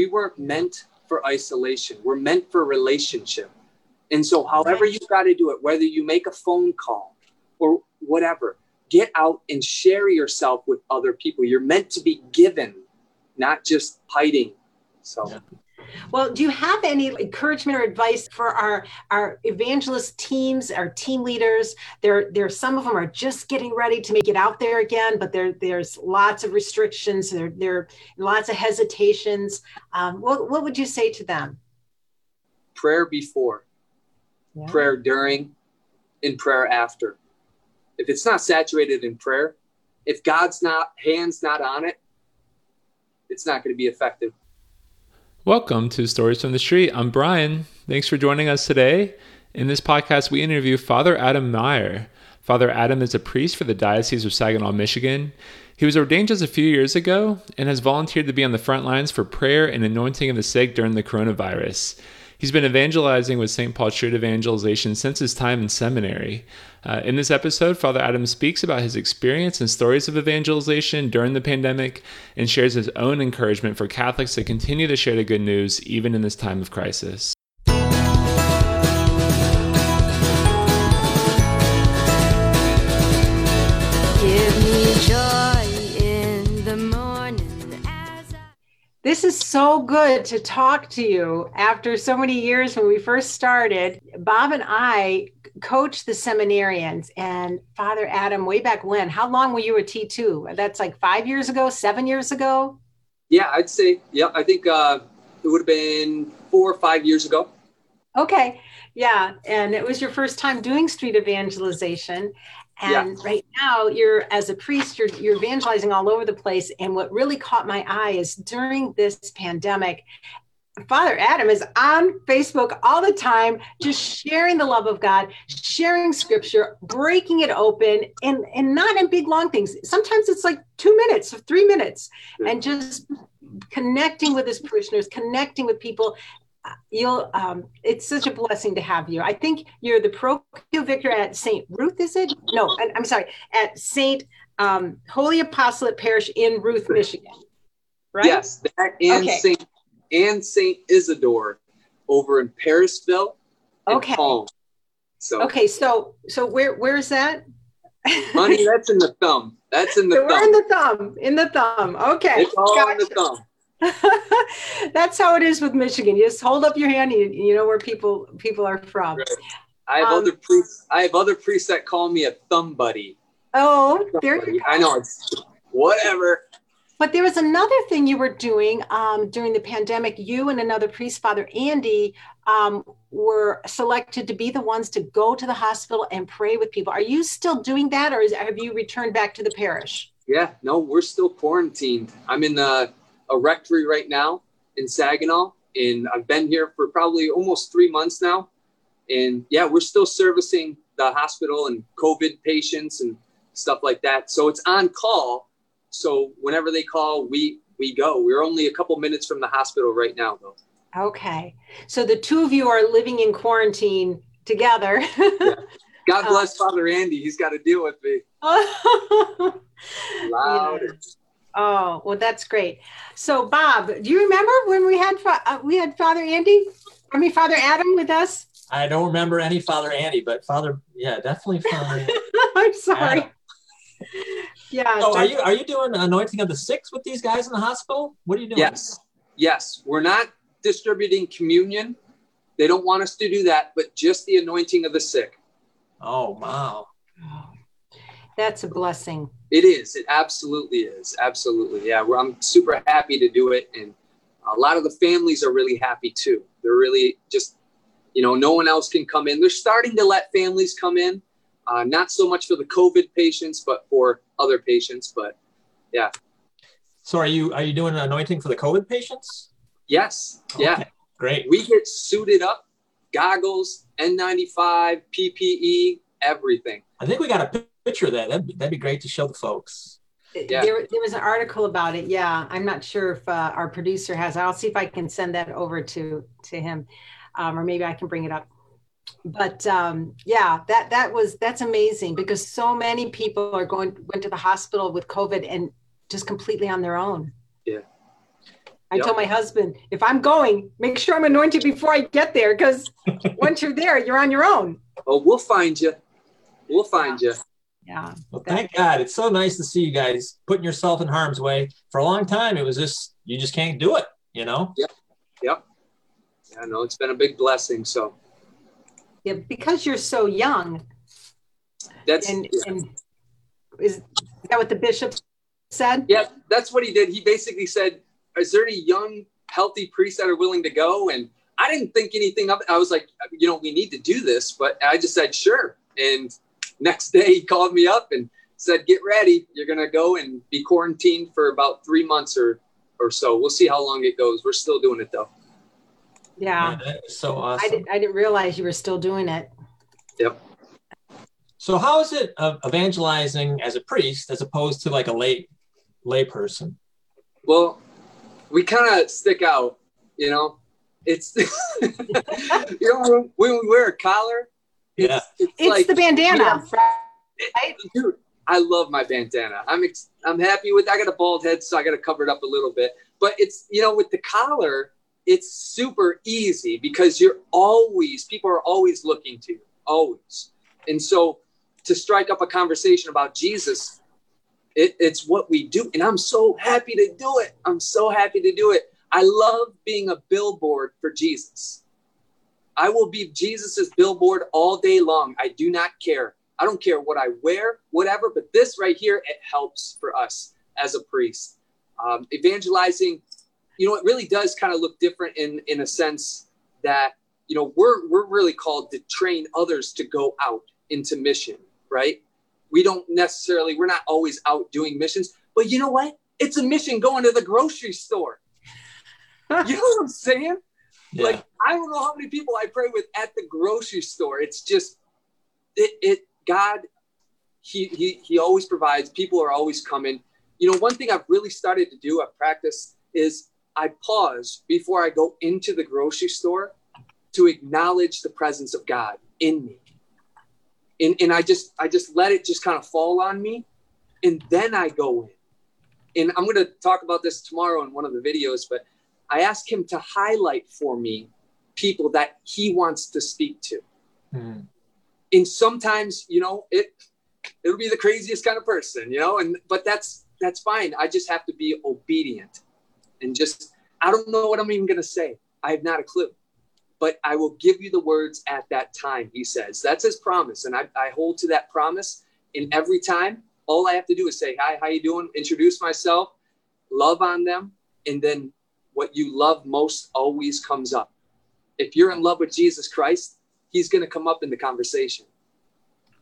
we weren't meant for isolation. We're meant for relationship. And so, however you got to do it, whether you make a phone call or whatever, get out and share yourself with other people. You're meant to be given, not just hiding. So. Yeah. Well, do you have any encouragement or advice for our our evangelist teams, our team leaders? There, there. Some of them are just getting ready to make it out there again, but there, there's lots of restrictions. There, there, lots of hesitations. Um, what, what would you say to them? Prayer before, yeah. prayer during, and prayer after. If it's not saturated in prayer, if God's not hands not on it, it's not going to be effective. Welcome to Stories from the Street. I'm Brian. Thanks for joining us today. In this podcast, we interview Father Adam Maher. Father Adam is a priest for the Diocese of Saginaw, Michigan. He was ordained just a few years ago and has volunteered to be on the front lines for prayer and anointing of the sick during the coronavirus. He's been evangelizing with St. Paul Street Evangelization since his time in seminary. Uh, in this episode, Father Adam speaks about his experience and stories of evangelization during the pandemic and shares his own encouragement for Catholics to continue to share the good news even in this time of crisis. This is so good to talk to you after so many years when we first started. Bob and I coached the seminarians and Father Adam way back when. How long were you a T2? That's like five years ago, seven years ago? Yeah, I'd say, yeah, I think uh, it would have been four or five years ago. Okay. Yeah. And it was your first time doing street evangelization. And yeah. right now, you're as a priest, you're, you're evangelizing all over the place. And what really caught my eye is during this pandemic, Father Adam is on Facebook all the time, just sharing the love of God, sharing scripture, breaking it open, and, and not in big long things. Sometimes it's like two minutes, or three minutes, hmm. and just connecting with his parishioners, connecting with people you'll um, it's such a blessing to have you. I think you're the parochial vicar at st ruth is it? No i'm sorry at st um, holy apostolate parish in ruth michigan right? Yes that and okay. st and st isidore over in parisville okay. So okay so so where where is that? Honey that's in the thumb. That's in the so thumb. we're in the thumb in the thumb. Okay it's all gotcha. in the thumb That's how it is with Michigan. You just hold up your hand, you, you know where people people are from. Right. I have um, other priests. I have other priests that call me a thumb buddy. Oh, there you go. I know it's whatever. But there was another thing you were doing um, during the pandemic. You and another priest, Father Andy, um, were selected to be the ones to go to the hospital and pray with people. Are you still doing that, or is, have you returned back to the parish? Yeah, no, we're still quarantined. I'm in the a rectory right now in Saginaw, and I've been here for probably almost three months now. And yeah, we're still servicing the hospital and COVID patients and stuff like that. So it's on call. So whenever they call, we we go. We're only a couple minutes from the hospital right now, though. Okay, so the two of you are living in quarantine together. yeah. God bless uh, Father Andy. He's got to deal with me. Loud. Yeah. Oh, well, that's great. So, Bob, do you remember when we had uh, we had Father Andy? I mean, Father Adam with us. I don't remember any Father Andy, but Father, yeah, definitely Father. I'm sorry. Adam. Yeah. Oh, are you are you doing anointing of the sick with these guys in the hospital? What are you doing? Yes, yes. We're not distributing communion. They don't want us to do that, but just the anointing of the sick. Oh wow. That's a blessing. It is. It absolutely is. Absolutely. Yeah. I'm super happy to do it. And a lot of the families are really happy too. They're really just, you know, no one else can come in. They're starting to let families come in. Uh, not so much for the COVID patients, but for other patients. But yeah. So are you are you doing an anointing for the COVID patients? Yes. Okay. Yeah. Great. We get suited up, goggles, N95, PPE, everything. I think we got a picture of that. That'd, that'd be great to show the folks. Yeah. There, there was an article about it. Yeah, I'm not sure if uh, our producer has. I'll see if I can send that over to to him, um, or maybe I can bring it up. But um, yeah, that that was that's amazing because so many people are going went to the hospital with COVID and just completely on their own. Yeah. I yep. told my husband, if I'm going, make sure I'm anointed before I get there because once you're there, you're on your own. Oh, we'll find you. We'll find you. Yeah. Well, thank God. It's so nice to see you guys putting yourself in harm's way. For a long time, it was just, you just can't do it, you know? Yep. Yep. Yeah, no, it's been a big blessing. So, yeah, because you're so young. That's, and, yeah. and is, is that what the bishop said? Yeah, that's what he did. He basically said, Is there any young, healthy priests that are willing to go? And I didn't think anything of it. I was like, You know, we need to do this. But I just said, Sure. And next day he called me up and said, Get ready. You're going to go and be quarantined for about three months or, or so. We'll see how long it goes. We're still doing it though. Yeah. yeah so awesome. I, did, I didn't realize you were still doing it. Yep. So how is it uh, evangelizing as a priest as opposed to like a lay lay person? Well, we kind of stick out, you know. It's you know when we wear a collar. It's, yeah, it's, it's like, the bandana, right? Dude, I love my bandana. I'm ex- I'm happy with. I got a bald head, so I got to cover it up a little bit. But it's you know with the collar, it's super easy because you're always people are always looking to you, always, and so to strike up a conversation about Jesus, it, it's what we do. And I'm so happy to do it. I'm so happy to do it. I love being a billboard for Jesus. I will be Jesus's billboard all day long. I do not care. I don't care what I wear, whatever, but this right here, it helps for us as a priest. Um, evangelizing, you know, it really does kind of look different in, in a sense that, you know, we're, we're really called to train others to go out into mission right? We don't necessarily, we're not always out doing missions, but you know what? It's a mission going to the grocery store. you know what I'm saying? Yeah. Like, I don't know how many people I pray with at the grocery store. It's just, it, it God, he, he, he always provides. People are always coming. You know, one thing I've really started to do, I've practiced, is I pause before I go into the grocery store to acknowledge the presence of God in me and, and I just I just let it just kind of fall on me, and then I go in. And I'm going to talk about this tomorrow in one of the videos, but I ask him to highlight for me people that he wants to speak to. Mm. And sometimes, you know, it it'll be the craziest kind of person, you know, and but that's that's fine. I just have to be obedient and just I don't know what I'm even going to say. I have not a clue but I will give you the words at that time, he says. That's his promise. And I, I hold to that promise. And every time, all I have to do is say, hi, how you doing? Introduce myself, love on them. And then what you love most always comes up. If you're in love with Jesus Christ, he's going to come up in the conversation.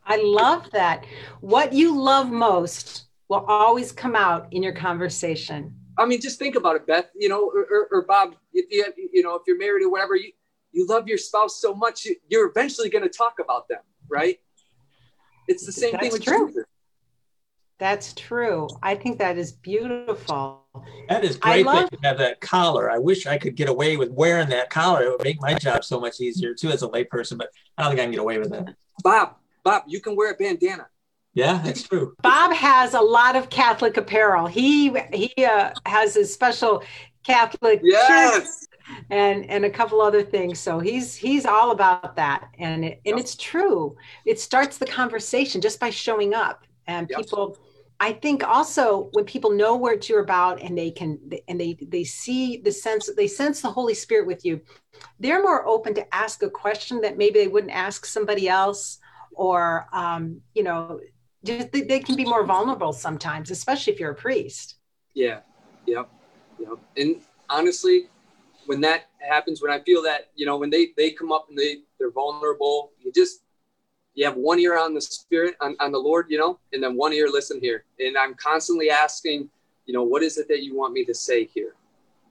I love that. What you love most will always come out in your conversation. I mean, just think about it, Beth. You know, or, or, or Bob. If you, you know, if you're married or whatever, you, you love your spouse so much, you're eventually going to talk about them, right? It's the same That's thing with true. Jesus. That's true. I think that is beautiful. That is great love- that you have that collar. I wish I could get away with wearing that collar. It would make my job so much easier too as a layperson, but I don't think I can get away with that. Bob, Bob, you can wear a bandana. Yeah, that's true. Bob has a lot of Catholic apparel. He he uh, has his special Catholic yes and and a couple other things so he's he's all about that and it, and yep. it's true it starts the conversation just by showing up and yep. people i think also when people know what you're about and they can and they they see the sense they sense the holy spirit with you they're more open to ask a question that maybe they wouldn't ask somebody else or um, you know just, they, they can be more vulnerable sometimes especially if you're a priest. Yeah. Yep. Yep. And honestly when that happens, when I feel that, you know, when they, they come up and they, they're vulnerable, you just, you have one ear on the spirit, on, on the Lord, you know, and then one ear listen here. And I'm constantly asking, you know, what is it that you want me to say here?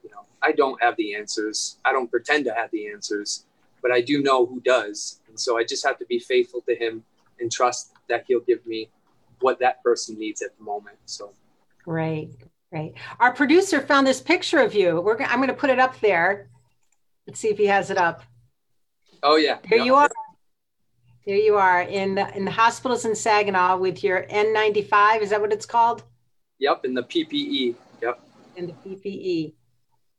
You know, I don't have the answers. I don't pretend to have the answers, but I do know who does. And so I just have to be faithful to him and trust that he'll give me what that person needs at the moment. So great. Great. Our producer found this picture of you. We're I'm going to put it up there. Let's see if he has it up. Oh yeah. There you are. There you are in the in the hospitals in Saginaw with your N95. Is that what it's called? Yep, in the PPE. Yep. In the PPE.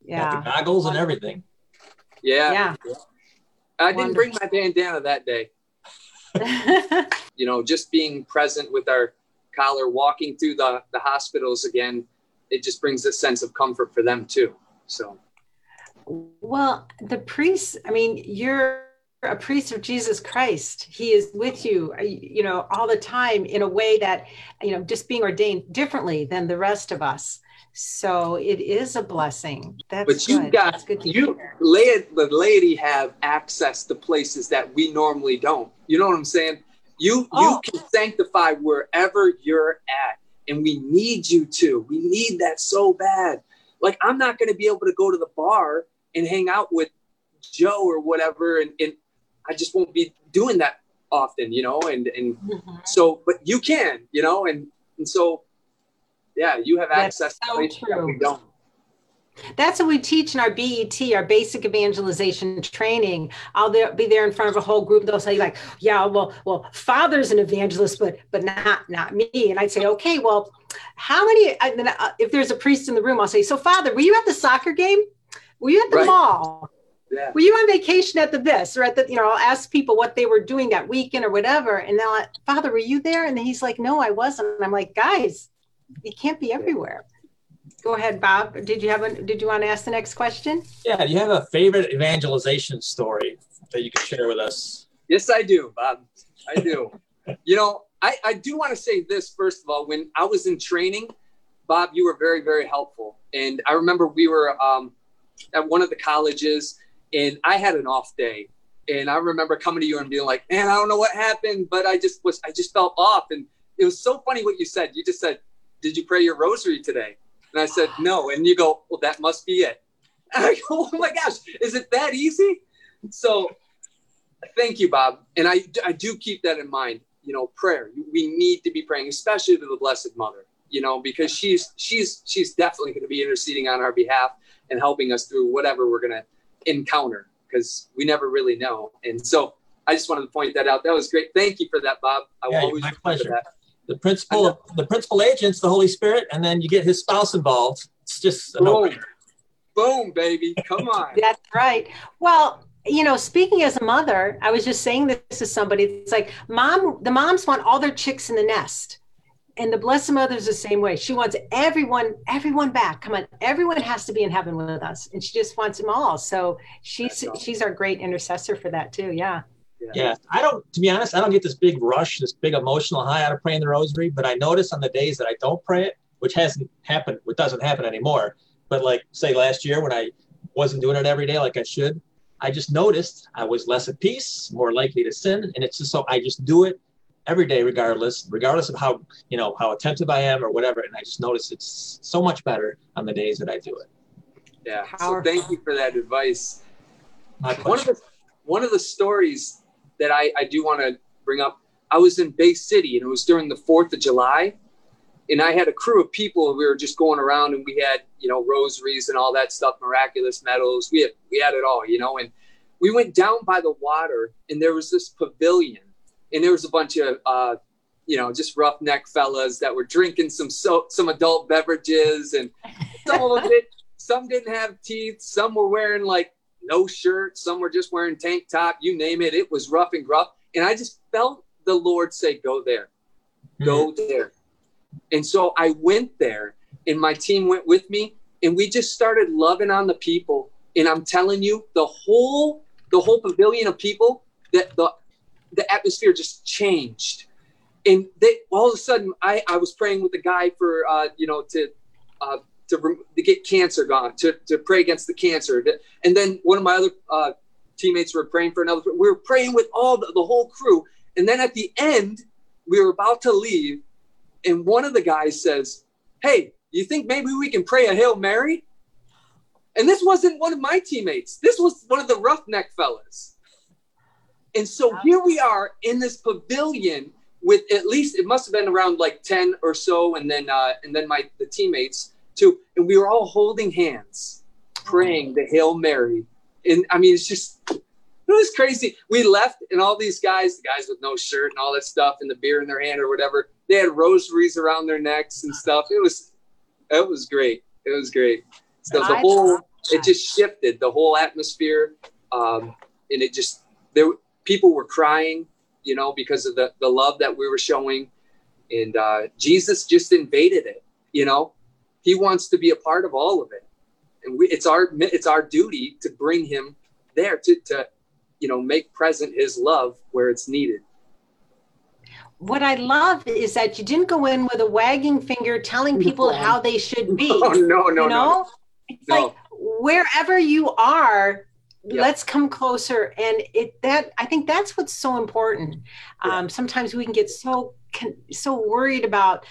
Yeah. Got the goggles and everything. Yeah. Yeah. I didn't bring my bandana that day. you know, just being present with our collar, walking through the, the hospitals again, it just brings a sense of comfort for them too. So, well, the priests, I mean, you're a priest of Jesus Christ. He is with you, uh, you know, all the time in a way that, you know, just being ordained differently than the rest of us. So it is a blessing. That's but you good. got you lay the laity have access to places that we normally don't. You know what I'm saying? You oh. you can sanctify wherever you're at, and we need you to. We need that so bad. Like I'm not going to be able to go to the bar and hang out with Joe or whatever, and, and I just won't be doing that often, you know. And and mm-hmm. so, but you can, you know, and and so yeah, you have That's access so to places that we don't. That's what we teach in our BET, our basic evangelization training. I'll there, be there in front of a whole group. They'll say like, "Yeah, well, well, Father's an evangelist, but but not not me." And I'd say, "Okay, well, how many?" I, uh, if there's a priest in the room, I'll say, "So, Father, were you at the soccer game? Were you at the right. mall? Yeah. Were you on vacation at the this or at the? You know, I'll ask people what they were doing that weekend or whatever, and they'll, Father, were you there? And he's like, "No, I wasn't." And I'm like, "Guys, you can't be everywhere." Go ahead, Bob. Did you have a, did you want to ask the next question? Yeah. Do you have a favorite evangelization story that you can share with us? Yes, I do, Bob. I do. you know, I, I do want to say this first of all. When I was in training, Bob, you were very, very helpful. And I remember we were um, at one of the colleges and I had an off day. And I remember coming to you and being like, man, I don't know what happened, but I just was, I just felt off. And it was so funny what you said. You just said, did you pray your rosary today? And I said, no. And you go, well, that must be it. And I go, oh my gosh, is it that easy? So thank you, Bob. And I, I do keep that in mind. You know, prayer. We need to be praying, especially to the Blessed Mother. You know, because she's she's she's definitely going to be interceding on our behalf and helping us through whatever we're going to encounter because we never really know. And so I just wanted to point that out. That was great. Thank you for that, Bob. I yeah, will always my pleasure. That the principal the principal agent's the Holy Spirit, and then you get his spouse involved. It's just a boom, boom, baby, come on. That's right. Well, you know, speaking as a mother, I was just saying this to somebody. It's like mom, the moms want all their chicks in the nest. And the Blessed Mother's the same way. She wants everyone, everyone back. Come on, everyone has to be in heaven with us, and she just wants them all. So she's she's our great intercessor for that too. Yeah. Yeah. yeah. I don't, to be honest, I don't get this big rush, this big emotional high out of praying the rosary. But I notice on the days that I don't pray it, which hasn't happened, which doesn't happen anymore. But like, say, last year when I wasn't doing it every day like I should, I just noticed I was less at peace, more likely to sin. And it's just so I just do it every day, regardless, regardless of how, you know, how attentive I am or whatever. And I just notice it's so much better on the days that I do it. Yeah. So thank you for that advice. One of the one of the stories that I, I do want to bring up. I was in Bay City and it was during the 4th of July. And I had a crew of people. We were just going around and we had, you know, rosaries and all that stuff, miraculous medals. We had, we had it all, you know. And we went down by the water and there was this pavilion and there was a bunch of, uh, you know, just roughneck fellas that were drinking some so, some adult beverages, and some of them did, some didn't have teeth, some were wearing like no shirt. Some were just wearing tank top. You name it. It was rough and gruff. And I just felt the Lord say, "Go there, go mm-hmm. there." And so I went there, and my team went with me, and we just started loving on the people. And I'm telling you, the whole the whole pavilion of people that the the atmosphere just changed. And they all of a sudden, I I was praying with the guy for uh, you know to uh, to, to get cancer gone, to, to pray against the cancer. And then one of my other uh, teammates were praying for another. We were praying with all the, the whole crew. And then at the end, we were about to leave, and one of the guys says, Hey, you think maybe we can pray a Hail Mary? And this wasn't one of my teammates. This was one of the roughneck fellas. And so here we are in this pavilion with at least it must have been around like 10 or so and then uh, and then my the teammates too. And we were all holding hands, praying the Hail Mary. And I mean, it's just, it was crazy. We left, and all these guys, the guys with no shirt and all that stuff, and the beer in their hand or whatever, they had rosaries around their necks and stuff. It was, it was great. It was great. So the whole, it just shifted the whole atmosphere, um, and it just there people were crying, you know, because of the the love that we were showing, and uh, Jesus just invaded it. You know, He wants to be a part of all of it, and we, it's our it's our duty to bring Him there to to you know make present His love where it's needed what I love is that you didn't go in with a wagging finger telling people how they should be. Oh, no, no, you know? no. It's No. like wherever you are, Yep. let's come closer. And it that I think that's what's so important. Um, sometimes we can get so con- so worried about.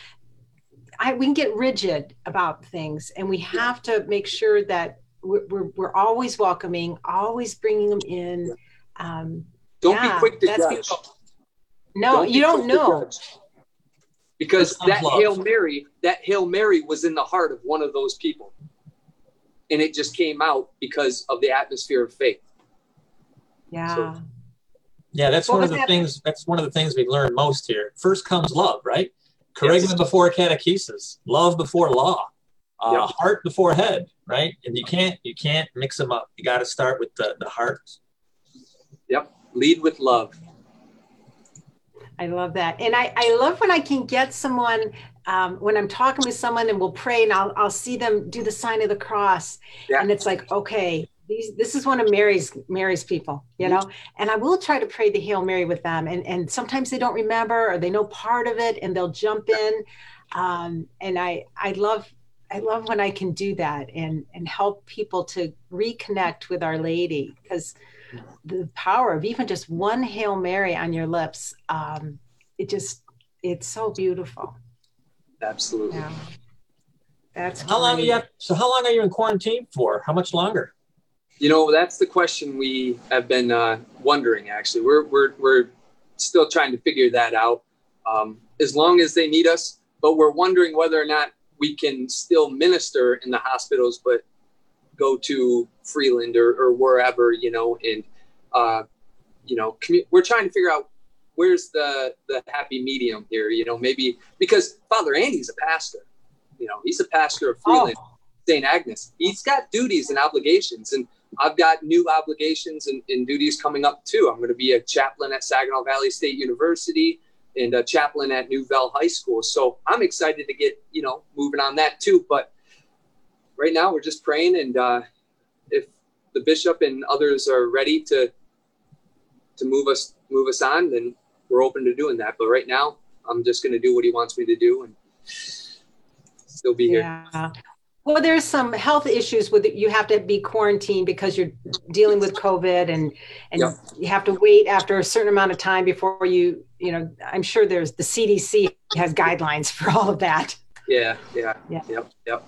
I, we can get rigid about things, and we have to make sure that we're, we're, we're always welcoming, always bringing them in. Um, Don't Yeah, be quick to that's judge. beautiful. no, be you don't know. Because that love. Hail Mary, that Hail Mary was in the heart of one of those people. And it just came out because of the atmosphere of faith. Yeah. Yeah, that's What one of the that? things. That's one of the things we learn most here. First comes love, right? Yes. Charisma before catechesis, love before law, uh, Yeah. heart before head, right? And you can't you can't mix them up. You got to start with the the heart. Yep. Lead with love. I love that. And I, I love when I can get someone, um, when I'm talking with someone and we'll pray and I'll, I'll see them do the sign of the cross. Yeah. And it's like, okay, these, this is one of Mary's, Mary's people, you know, and I will try to pray the Hail Mary with them. And, and sometimes they don't remember or they know part of it and they'll jump in. Um, and I, I love, I love when I can do that and, and help people to reconnect with Our Lady because the power of even just one Hail Mary on your lips, um, it just, it's so beautiful. Absolutely. Yeah. That's How long are you? Have, so how long are you in quarantine for? How much longer? You know, that's the question we have been uh, wondering. Actually, we're we're we're still trying to figure that out. Um, as long as they need us, but we're wondering whether or not we can still minister in the hospitals, but go to Freeland or, or wherever, you know, and uh, you know, commu- we're trying to figure out where's the the happy medium here. You know, maybe because Father Andy's a pastor. You know, he's a pastor of Freeland. Oh, St. Agnes. He's got duties and obligations, and I've got new obligations and, and duties coming up too. I'm going to be a chaplain at Saginaw Valley State University and a chaplain at New High School. So I'm excited to get you know moving on that too. But right now we're just praying, and uh, if the bishop and others are ready to to move us move us on, then we're open to doing that. But right now, I'm just going to do what he wants me to do and still be here. yeah. Well, there's some health issues with it. You have to be quarantined because you're dealing with COVID and, and Yeah. you have to wait after a certain amount of time before you, you know, I'm sure there's the CDC has guidelines for all of that. Yeah, yeah, Yeah. yep, yep.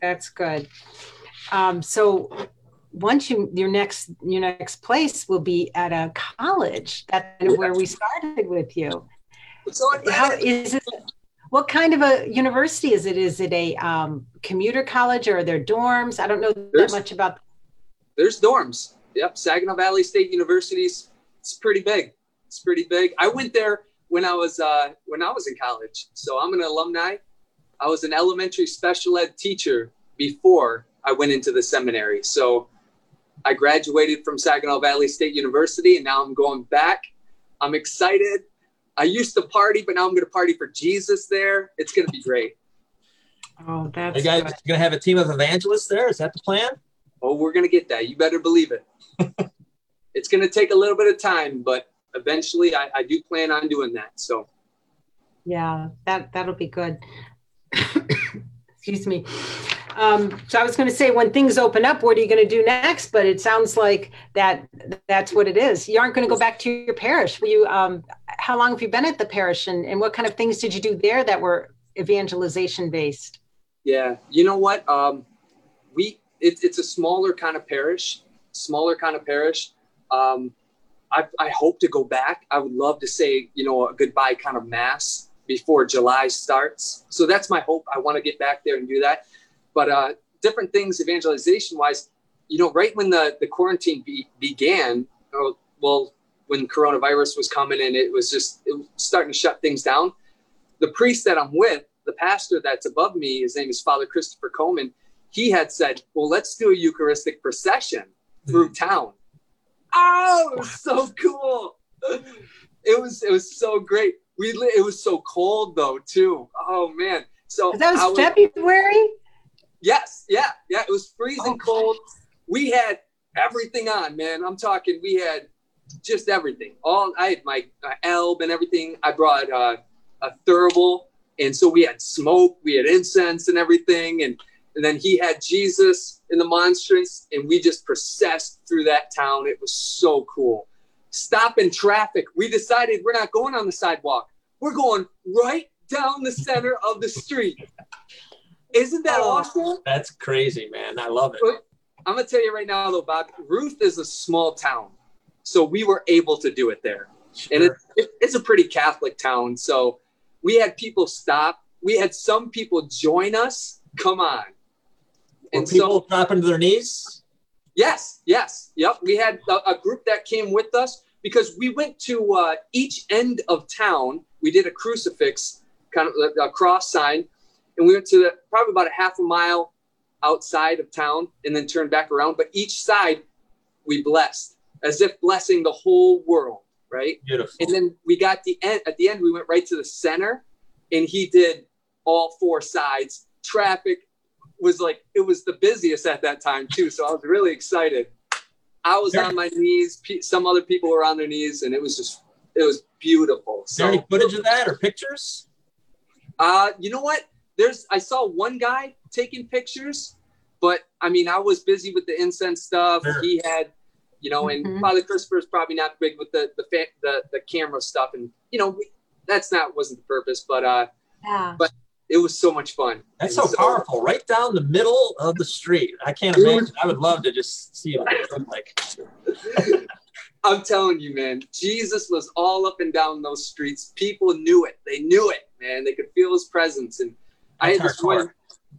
That's good. Um, so once you your next your next place will be at a college. That's where we started with you. So How is it? What kind of a university is it? Is it a um, commuter college or are there dorms? I don't know that much about. there's dorms. Yep, Saginaw Valley State University's it's pretty big. It's pretty big. I went there when I was uh, when I was in college, so I'm an alumni. I was an elementary special ed teacher before I went into the seminary. So I graduated from Saginaw Valley State University, and now I'm going back. I'm excited. I used to party, but now I'm going to party for Jesus there. It's going to be great. Oh, Are that's you guys good. going to have a team of evangelists there? Is that the plan? Oh, we're going to get that. You better believe it. it's going to take a little bit of time, but eventually I, I do plan on doing that. So, Yeah, that that'll be good. Excuse me. Um, so I was going to say, when things open up, what are you going to do next? But it sounds like that that's what it is. You aren't going to go back to your parish. Will you? Um, how long have you been at the parish, and, and what kind of things did you do there that were evangelization based? yeah, you know what? Um, we it, it's a smaller kind of parish, smaller kind of parish. Um, I, I hope to go back. I would love to say, you know, a goodbye kind of mass before July starts. So that's my hope. I want to get back there and do that. But uh, different things evangelization wise, you know, right when the, the quarantine be, began, oh, well, when coronavirus was coming and it was just it was starting to shut things down, the priest that I'm with, the pastor that's above me, his name is Father Christopher Coleman. he had said, "Well, let's do a Eucharistic procession through town." Oh, it was so cool! It was it was so great. We it was so cold though too. Oh man! So that was, was February. Yes, yeah, yeah. It was freezing oh, cold. We had everything on, man. I'm talking. We had just everything. All I had my, my alb and everything. I brought uh, a thurible, and so we had smoke, we had incense and everything, and and then he had Jesus in the monstrance, and we just processed through that town. It was so cool. Stopping traffic. We decided we're not going on the sidewalk. We're going right down the center of the street. Isn't that oh, awesome? That's crazy, man. I love it. But I'm gonna tell you right now, though, Bob. Ruth is a small town, so we were able to do it there, sure. and it, it, it's a pretty Catholic town. So we had people stop. We had some people join us. Come on, and Were people so, dropping to their knees. Yes, yes, yep. We had a, a, group that came with us because we went to uh, each end of town. We did a crucifix, kind of a cross sign, and we went to the, probably about a half a mile outside of town and then turned back around. But each side we blessed as if blessing the whole world, right? Beautiful. And then we got the end at the end, we went right to the center and he did all four sides. Traffic was like it was the busiest at that time too. So I was really excited. I was on my knees. Some other people were on their knees, and it was just it was beautiful. Is there any footage of that or pictures? Uh, you know what? There's I saw one guy taking pictures, but I mean I was busy with the incense stuff. Sure. He had, you know, and mm-hmm. Father Christopher's probably not big with the the the, the camera stuff, and you know that's not wasn't the purpose, but uh, yeah. But it was so much fun. That's so, so, powerful, right down the middle of the street. I can't imagine. I would love to just see what it looked like. I'm telling you, man, Jesus was all up and down those streets. People knew it. They knew it, man. They could feel his presence. And That's I had this one,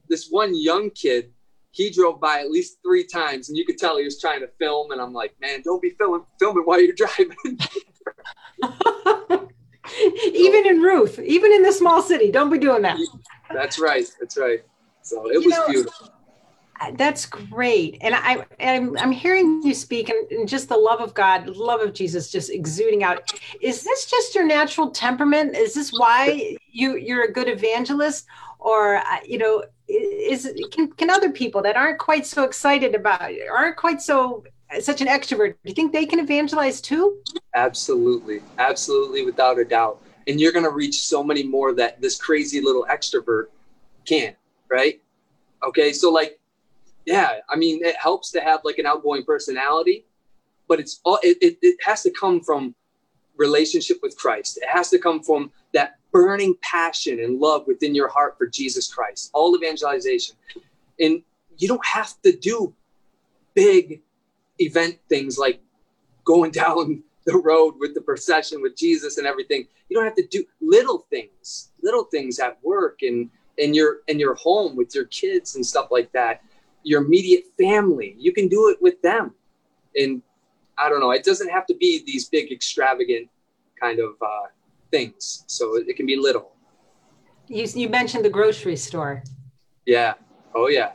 this one young kid. He drove by at least three times, and you could tell he was trying to film. And I'm like, man, don't be filming filming while you're driving. even in Ruth, even in the small city, don't be doing that. That's right. That's right. So it you was know, beautiful. That's great, and I I'm, I'm hearing you speak, and, and, just the love of God, love of Jesus, just exuding out. Is this just your natural temperament? Is this why you you're a good evangelist, or uh, you know, is can can other people that aren't quite so excited about, aren't quite so such an extrovert, do you think they can evangelize too? Absolutely. Absolutely, without a doubt. And you're going to reach so many more that this crazy little extrovert can, right? Okay. So, like, yeah, I mean, it helps to have like an outgoing personality, but it's all, it, it, it has to come from relationship with Christ. It has to come from that burning passion and love within your heart for Jesus Christ, all evangelization. And you don't have to do big event things like going down the road with the procession with Jesus and everything. You don't have to do little things, little things at work and in your in your home with your kids and stuff like that. Your immediate family, you can do it with them. And I don't know, it doesn't have to be these big extravagant kind of uh, things. So it, it can be little. You you mentioned the grocery store. Yeah. Oh yeah.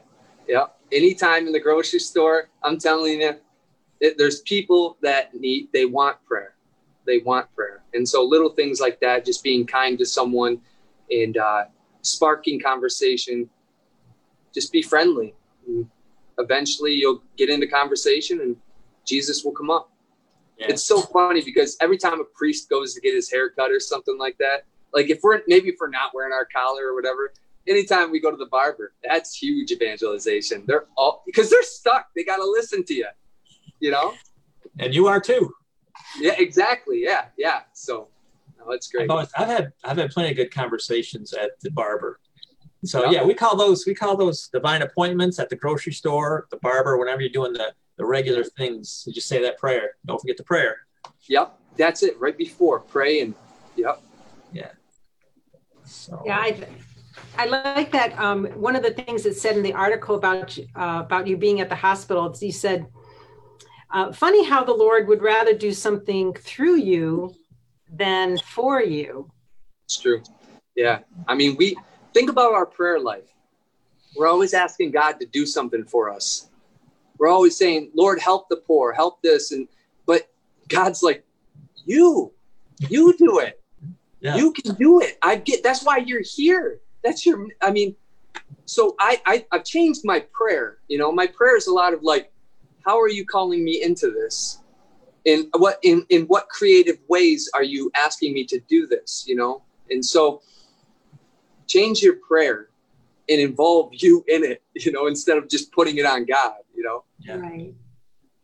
Yeah. Anytime in the grocery store, I'm telling you, there's people that need they want prayer. They want prayer. And so little things like that just being kind to someone and uh, sparking conversation. Just be friendly. And eventually you'll get into conversation and jesus will come up. Yeah. it's so funny because every time a priest goes to get his hair cut or something like that like if we're maybe if we're not wearing our collar or whatever anytime we go to the barber that's huge evangelization. They're all because they're stuck. They got to listen to you you know? And you are too. Yeah, exactly. Yeah, yeah. So no, that's great. I've, always, I've, had I've had plenty of good conversations at the barber. So yeah. yeah, we call those we call those divine appointments at the grocery store, the barber, whenever you're doing the the regular things. You just say that prayer. Don't forget the prayer. Yep, that's it. Right before pray and yep. Yeah. So. Yeah, I I like that. Um, one of the things that said in the article about uh, about you being at the hospital, you said uh, funny how the Lord would rather do something through you than for you. It's true. Yeah. I mean, we think about our prayer life. we're always asking God to do something for us. We're always saying, Lord, help the poor, help this. And but God's like, you, you do it. Yeah. You can do it. I get that's why you're here. That's your I mean, so I, I I've changed my prayer. You know, my prayer is a lot of like, how are you calling me into this? In what in in what creative ways are you asking me to do this? You know, and so change your prayer and involve you in it, you know, instead of just putting it on God, you know? Yeah. Right.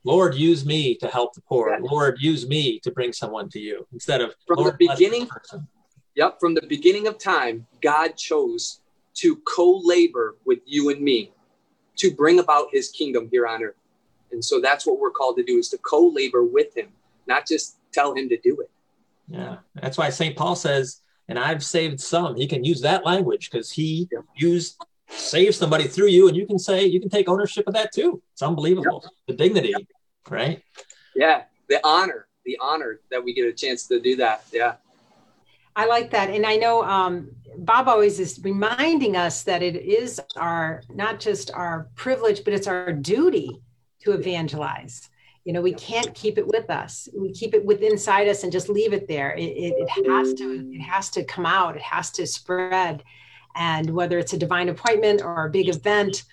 Lord, use me to help the poor. Yeah. Lord, use me to bring someone to you instead of from Lord, the beginning. Yep, from the beginning of time, God chose to co-labor with you and me to bring about his kingdom here on earth. And so that's what we're called to do is to co-labor with him, not just tell him to do it. Yeah. That's why St. Paul says and I've saved some. He can use that language because he yeah. used save somebody through you, and you can say you can take ownership of that too. It's unbelievable. Yeah. The dignity, right? Yeah, the honor, the honor that we get a chance to do that. Yeah. I like that. And I know um, Bob always is reminding us that it is our, not just our privilege, but it's our duty to evangelize. You know we can't keep it with us. We keep it with inside us and just leave it there. It, it, it, has to it has to come out. It has to spread. And whether it's a divine appointment or a big event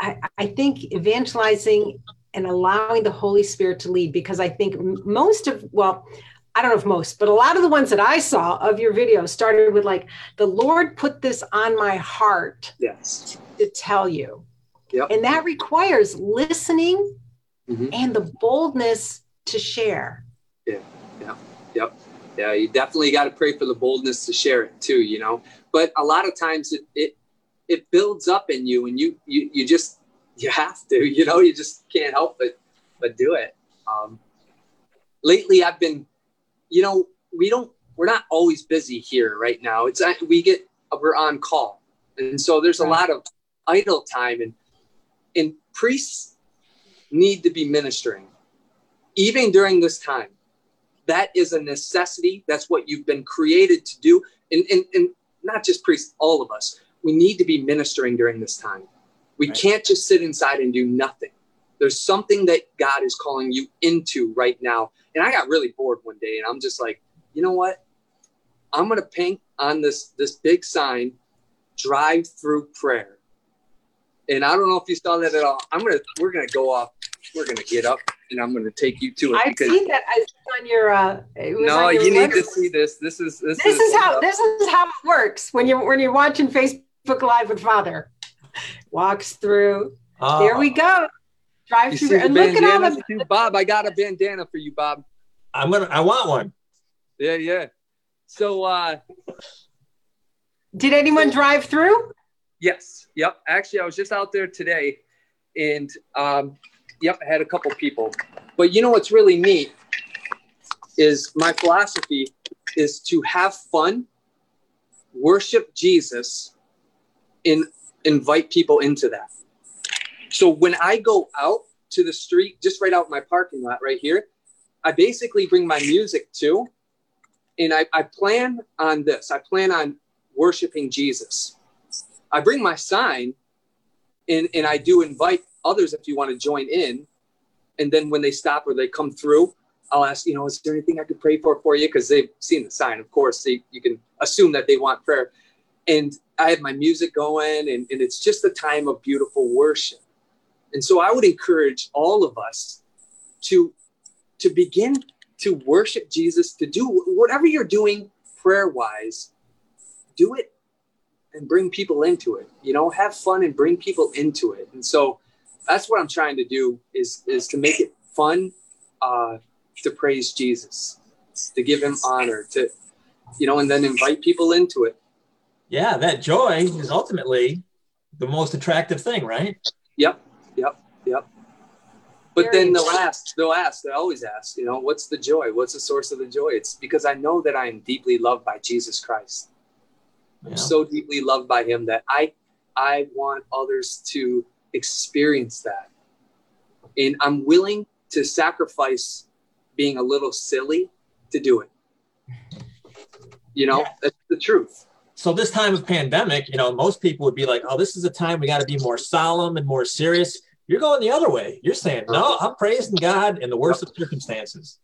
i, I think evangelizing and allowing the holy spirit to lead because i think most of well I don't know if most, but a lot of the ones that I saw of your videos started with like, the Lord put this on my heart yes. to tell you. Yep. And that requires listening mm-hmm. and the boldness to share. Yeah, yeah, yep. Yeah, you definitely got to pray for the boldness to share it too, you know. But a lot of times it it it builds up in you and you you you just you have to, you know, you just can't help but but do it. Um lately I've been you know, we don't we're not always busy here right now. It's we get we're on call. And so there's a lot of idle time and and priests need to be ministering, even during this time. That is a necessity. That's what you've been created to do. And, and, and not just priests, all of us. We need to be ministering during this time. We right. can't just sit inside and do nothing. There's something that God is calling you into right now. And I got really bored one day and I'm just like, you know what? I'm going to paint on this this big sign drive through prayer. And I don't know if you saw that at all. I'm going to we're going to go off we're going to get up and I'm going to take you to it. I've seen that on your. Uh, no, your you need to see this. This is this, this is, is how this is how it works when you when you're watching Facebook Live with Father. Walks through. Oh. There we go. Drive through and look at all the. Too, Bob, I got a bandana for you, Bob. I'm gonna. I want one. Yeah, yeah. So. uh Did anyone drive through? Yes. Yep. Actually, I was just out there today, and um, yep, I had a couple people. But you know what's really neat is my philosophy is to have fun, worship Jesus, and invite people into that. So when I go out to the street, just right out my parking lot right here, I basically bring my music too. And I, I plan on this. I plan on worshiping Jesus. I bring my sign and, and I do invite others if you want to join in. And then when they stop or they come through, I'll ask, you know, is there anything I could pray for for you? Because they've seen the sign, of course. They, you can assume that they want prayer. And I have my music going, and, and it's just a time of beautiful worship. And so I would encourage all of us to to begin to worship Jesus, to do whatever you're doing prayer wise, do it and bring people into it. You know, have fun and bring people into it. And so that's what I'm trying to do is is to make it fun uh, to praise Jesus, to give him honor, to you know, and then invite people into it. Yeah, that joy is ultimately the most attractive thing, right? Yep, yep, yep. But then the last ask, they'll ask, they always ask, you know, what's the joy? What's the source of the joy? It's because I know that I am deeply loved by Jesus Christ. Yeah. I'm so deeply loved by him that I I want others to experience that. And I'm willing to sacrifice being a little silly to do it. You know, yeah. that's the truth. so this time of pandemic, you know, most people would be like, "Oh, this is a time we got to be more solemn and more serious." You're going the other way. You're saying, "No, I'm praising God in the worst of circumstances."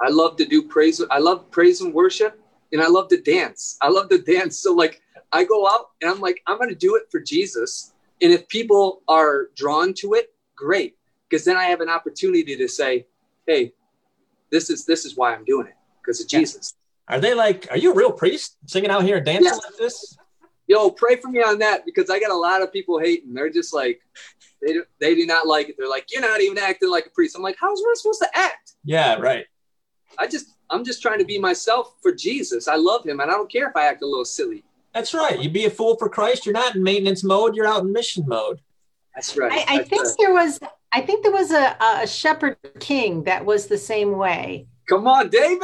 I love to do praise. I love praise and worship, and I love to dance. I love to dance. So like, I go out and I'm like, I'm going to do it for Jesus. And if people are drawn to it, great, because then I have an opportunity to say, "Hey, this is this is why I'm doing it because of Jesus." Are they like, are you a real priest singing out here and dancing yeah. like this? Yo, pray for me on that because I got a lot of people hating. They're just like, they do, they do not like it. They're like, you're not even acting like a priest. I'm like, how's I supposed to act? Yeah, right. I just, I'm just trying to be myself for Jesus. I love him, and I don't care if I act a little silly. That's right. You be a fool for Christ. You're not in maintenance mode. You're out in mission mode. That's right. I, I That's think right. there was, I think there was a, a shepherd king that was the same way. Come on, David.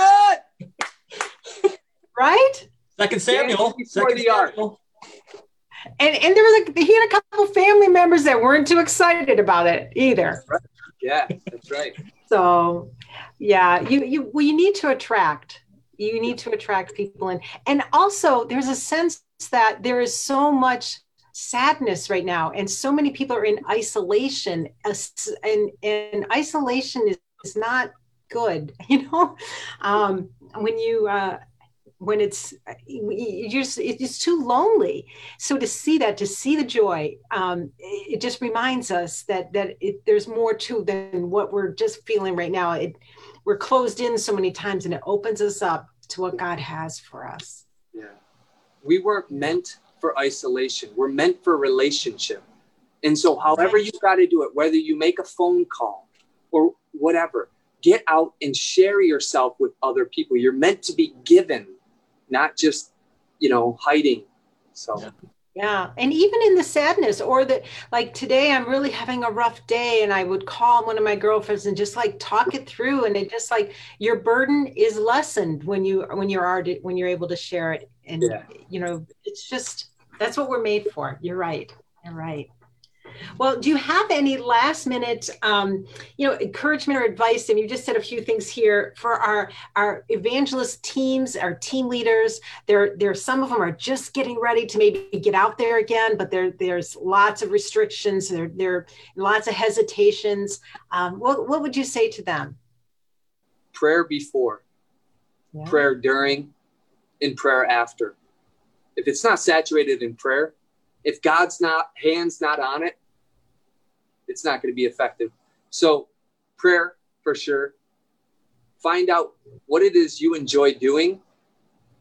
right? Second Samuel. Second the ark. Samuel. And and there was a he had a couple family members that weren't too excited about it either. Yeah, that's right. So yeah, you you well you need to attract. You need to attract people and and also there's a sense that there is so much sadness right now and so many people are in isolation. And and isolation is, is not good you know? Um when you uh when it's you just it's too lonely. So to see that to see the joy um, it just reminds us that that it, there's more to than what we're just feeling right now. It we're closed in so many times and it opens us up to what god has for us. Yeah. We weren't meant for isolation. We're meant for relationship. And so however you got to do it whether you make a phone call or whatever get out and share yourself with other people. You're meant to be given not just you know hiding. So yeah. Yeah and even in the sadness or that like today i'm really having a rough day and i would call one of my girlfriends and just like talk it through and it just like your burden is lessened when you when you're already when you're able to share it and yeah. you know it's just that's what we're made for. You're right. You're right well, do you have any last minute, um, you know, encouragement or advice? And you just said a few things here for our our evangelist teams, our team leaders. There, there, some of them are just getting ready to maybe get out there again, but there, there's lots of restrictions. There, there, lots of hesitations. Um, what, what would you say to them? Prayer before, yeah. prayer during, and prayer after. If it's not saturated in prayer, if God's not hands not on it, it's not going to be effective. So, prayer for sure. Find out what it is you enjoy doing,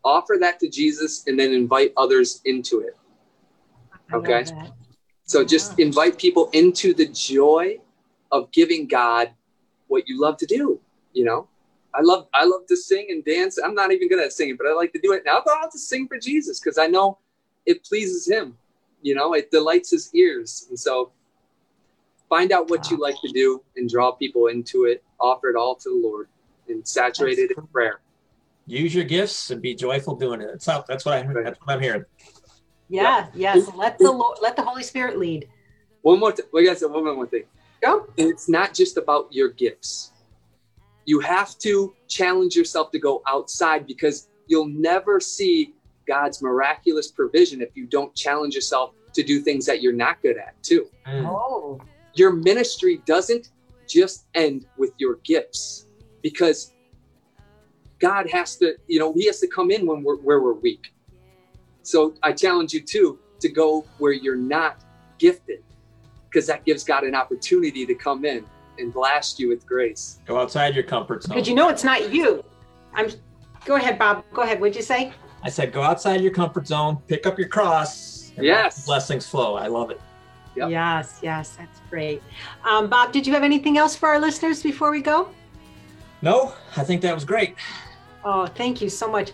offer that to Jesus, and then invite others into it. Okay. So, just invite people into the joy of giving God what you love to do. You know, I love I love to sing and dance. I'm not even good at singing, but I like to do it. Now I'll go out to sing for Jesus because I know it pleases Him. You know, it delights His ears, and so find out what you like to do and draw people into it. Offer it all to the lord and saturate it in prayer. Use your gifts and be joyful doing it. That's, how, that's what i that's what i'm hearing. Yeah, yeah. yes let the Lord, let the holy spirit lead. One more th- we got to one more thing. Go. And it's not just about your gifts. You have to challenge yourself to go outside because you'll never see god's miraculous provision if you don't challenge yourself to do things that you're not good at too. Mm. Oh your ministry doesn't just end with your gifts because God has to, you know, He has to come in when we're where we're weak. So I challenge you too to go where you're not gifted, because that gives God an opportunity to come in and blast you with grace. Go outside your comfort zone. Because you know it's not you. I'm. Go ahead, Bob. Go ahead. What'd you say? I said go outside your comfort zone, pick up your cross. yes. Blessings flow. I love it. Yep. Yes, yes, that's great. Um, Bob, did you have anything else for our listeners before we go? No, I think that was great. Oh, thank you so much.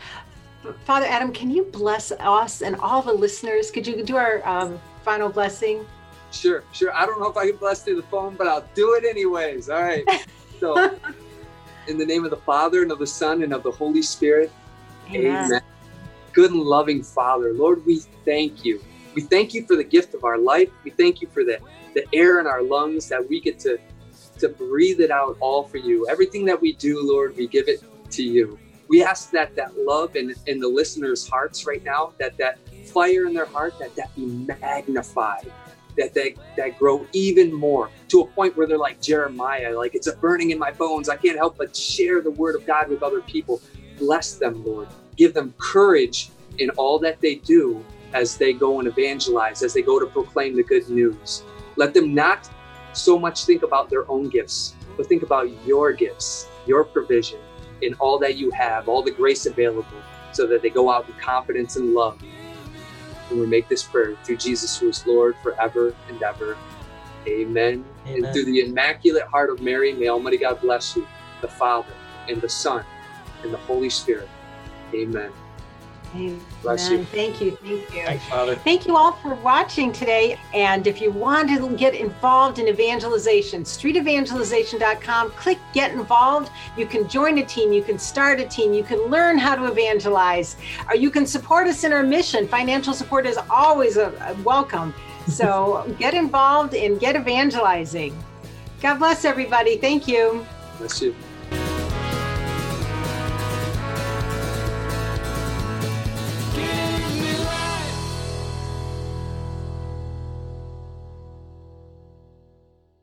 Father Adam, can you bless us and all the listeners? Could you do our um, final blessing? Sure, sure. I don't know if I can bless through the phone, but I'll do it anyways. All right. So, in the name of the Father and of the Son and of the Holy Spirit, amen. amen. Good and loving Father, Lord, we thank you we thank you for the gift of our life. We thank you for the, the air in our lungs that we get to, to breathe it out all for you. Everything that we do, Lord, we give it to you. We ask that that love in, in the listeners' hearts right now, that that fire in their heart, that that be magnified, that they that grow even more to a point where they're like Jeremiah, like it's a burning in my bones. I can't help but share the word of God with other people. Bless them, Lord. Give them courage in all that they do as they go and evangelize, as they go to proclaim the good news. Let them not so much think about their own gifts, but think about your gifts, your provision and all that you have, all the grace available, so that they go out with confidence and love. And we make this prayer through Jesus, who is Lord forever and ever. Amen. Amen. And through the Immaculate Heart of Mary, may Almighty God bless you, the Father, and the Son, and the Holy Spirit. Amen. Amen. Bless you. Thank you. Thank you. Thanks, Father. Thank you all for watching today. And if you want to get involved in evangelization, streetevangelization.com, click get involved. You can join a team, you can start a team, you can learn how to evangelize, or you can support us in our mission. Financial support is always a, a welcome. So get involved and get evangelizing. God bless everybody. Thank you. Bless you.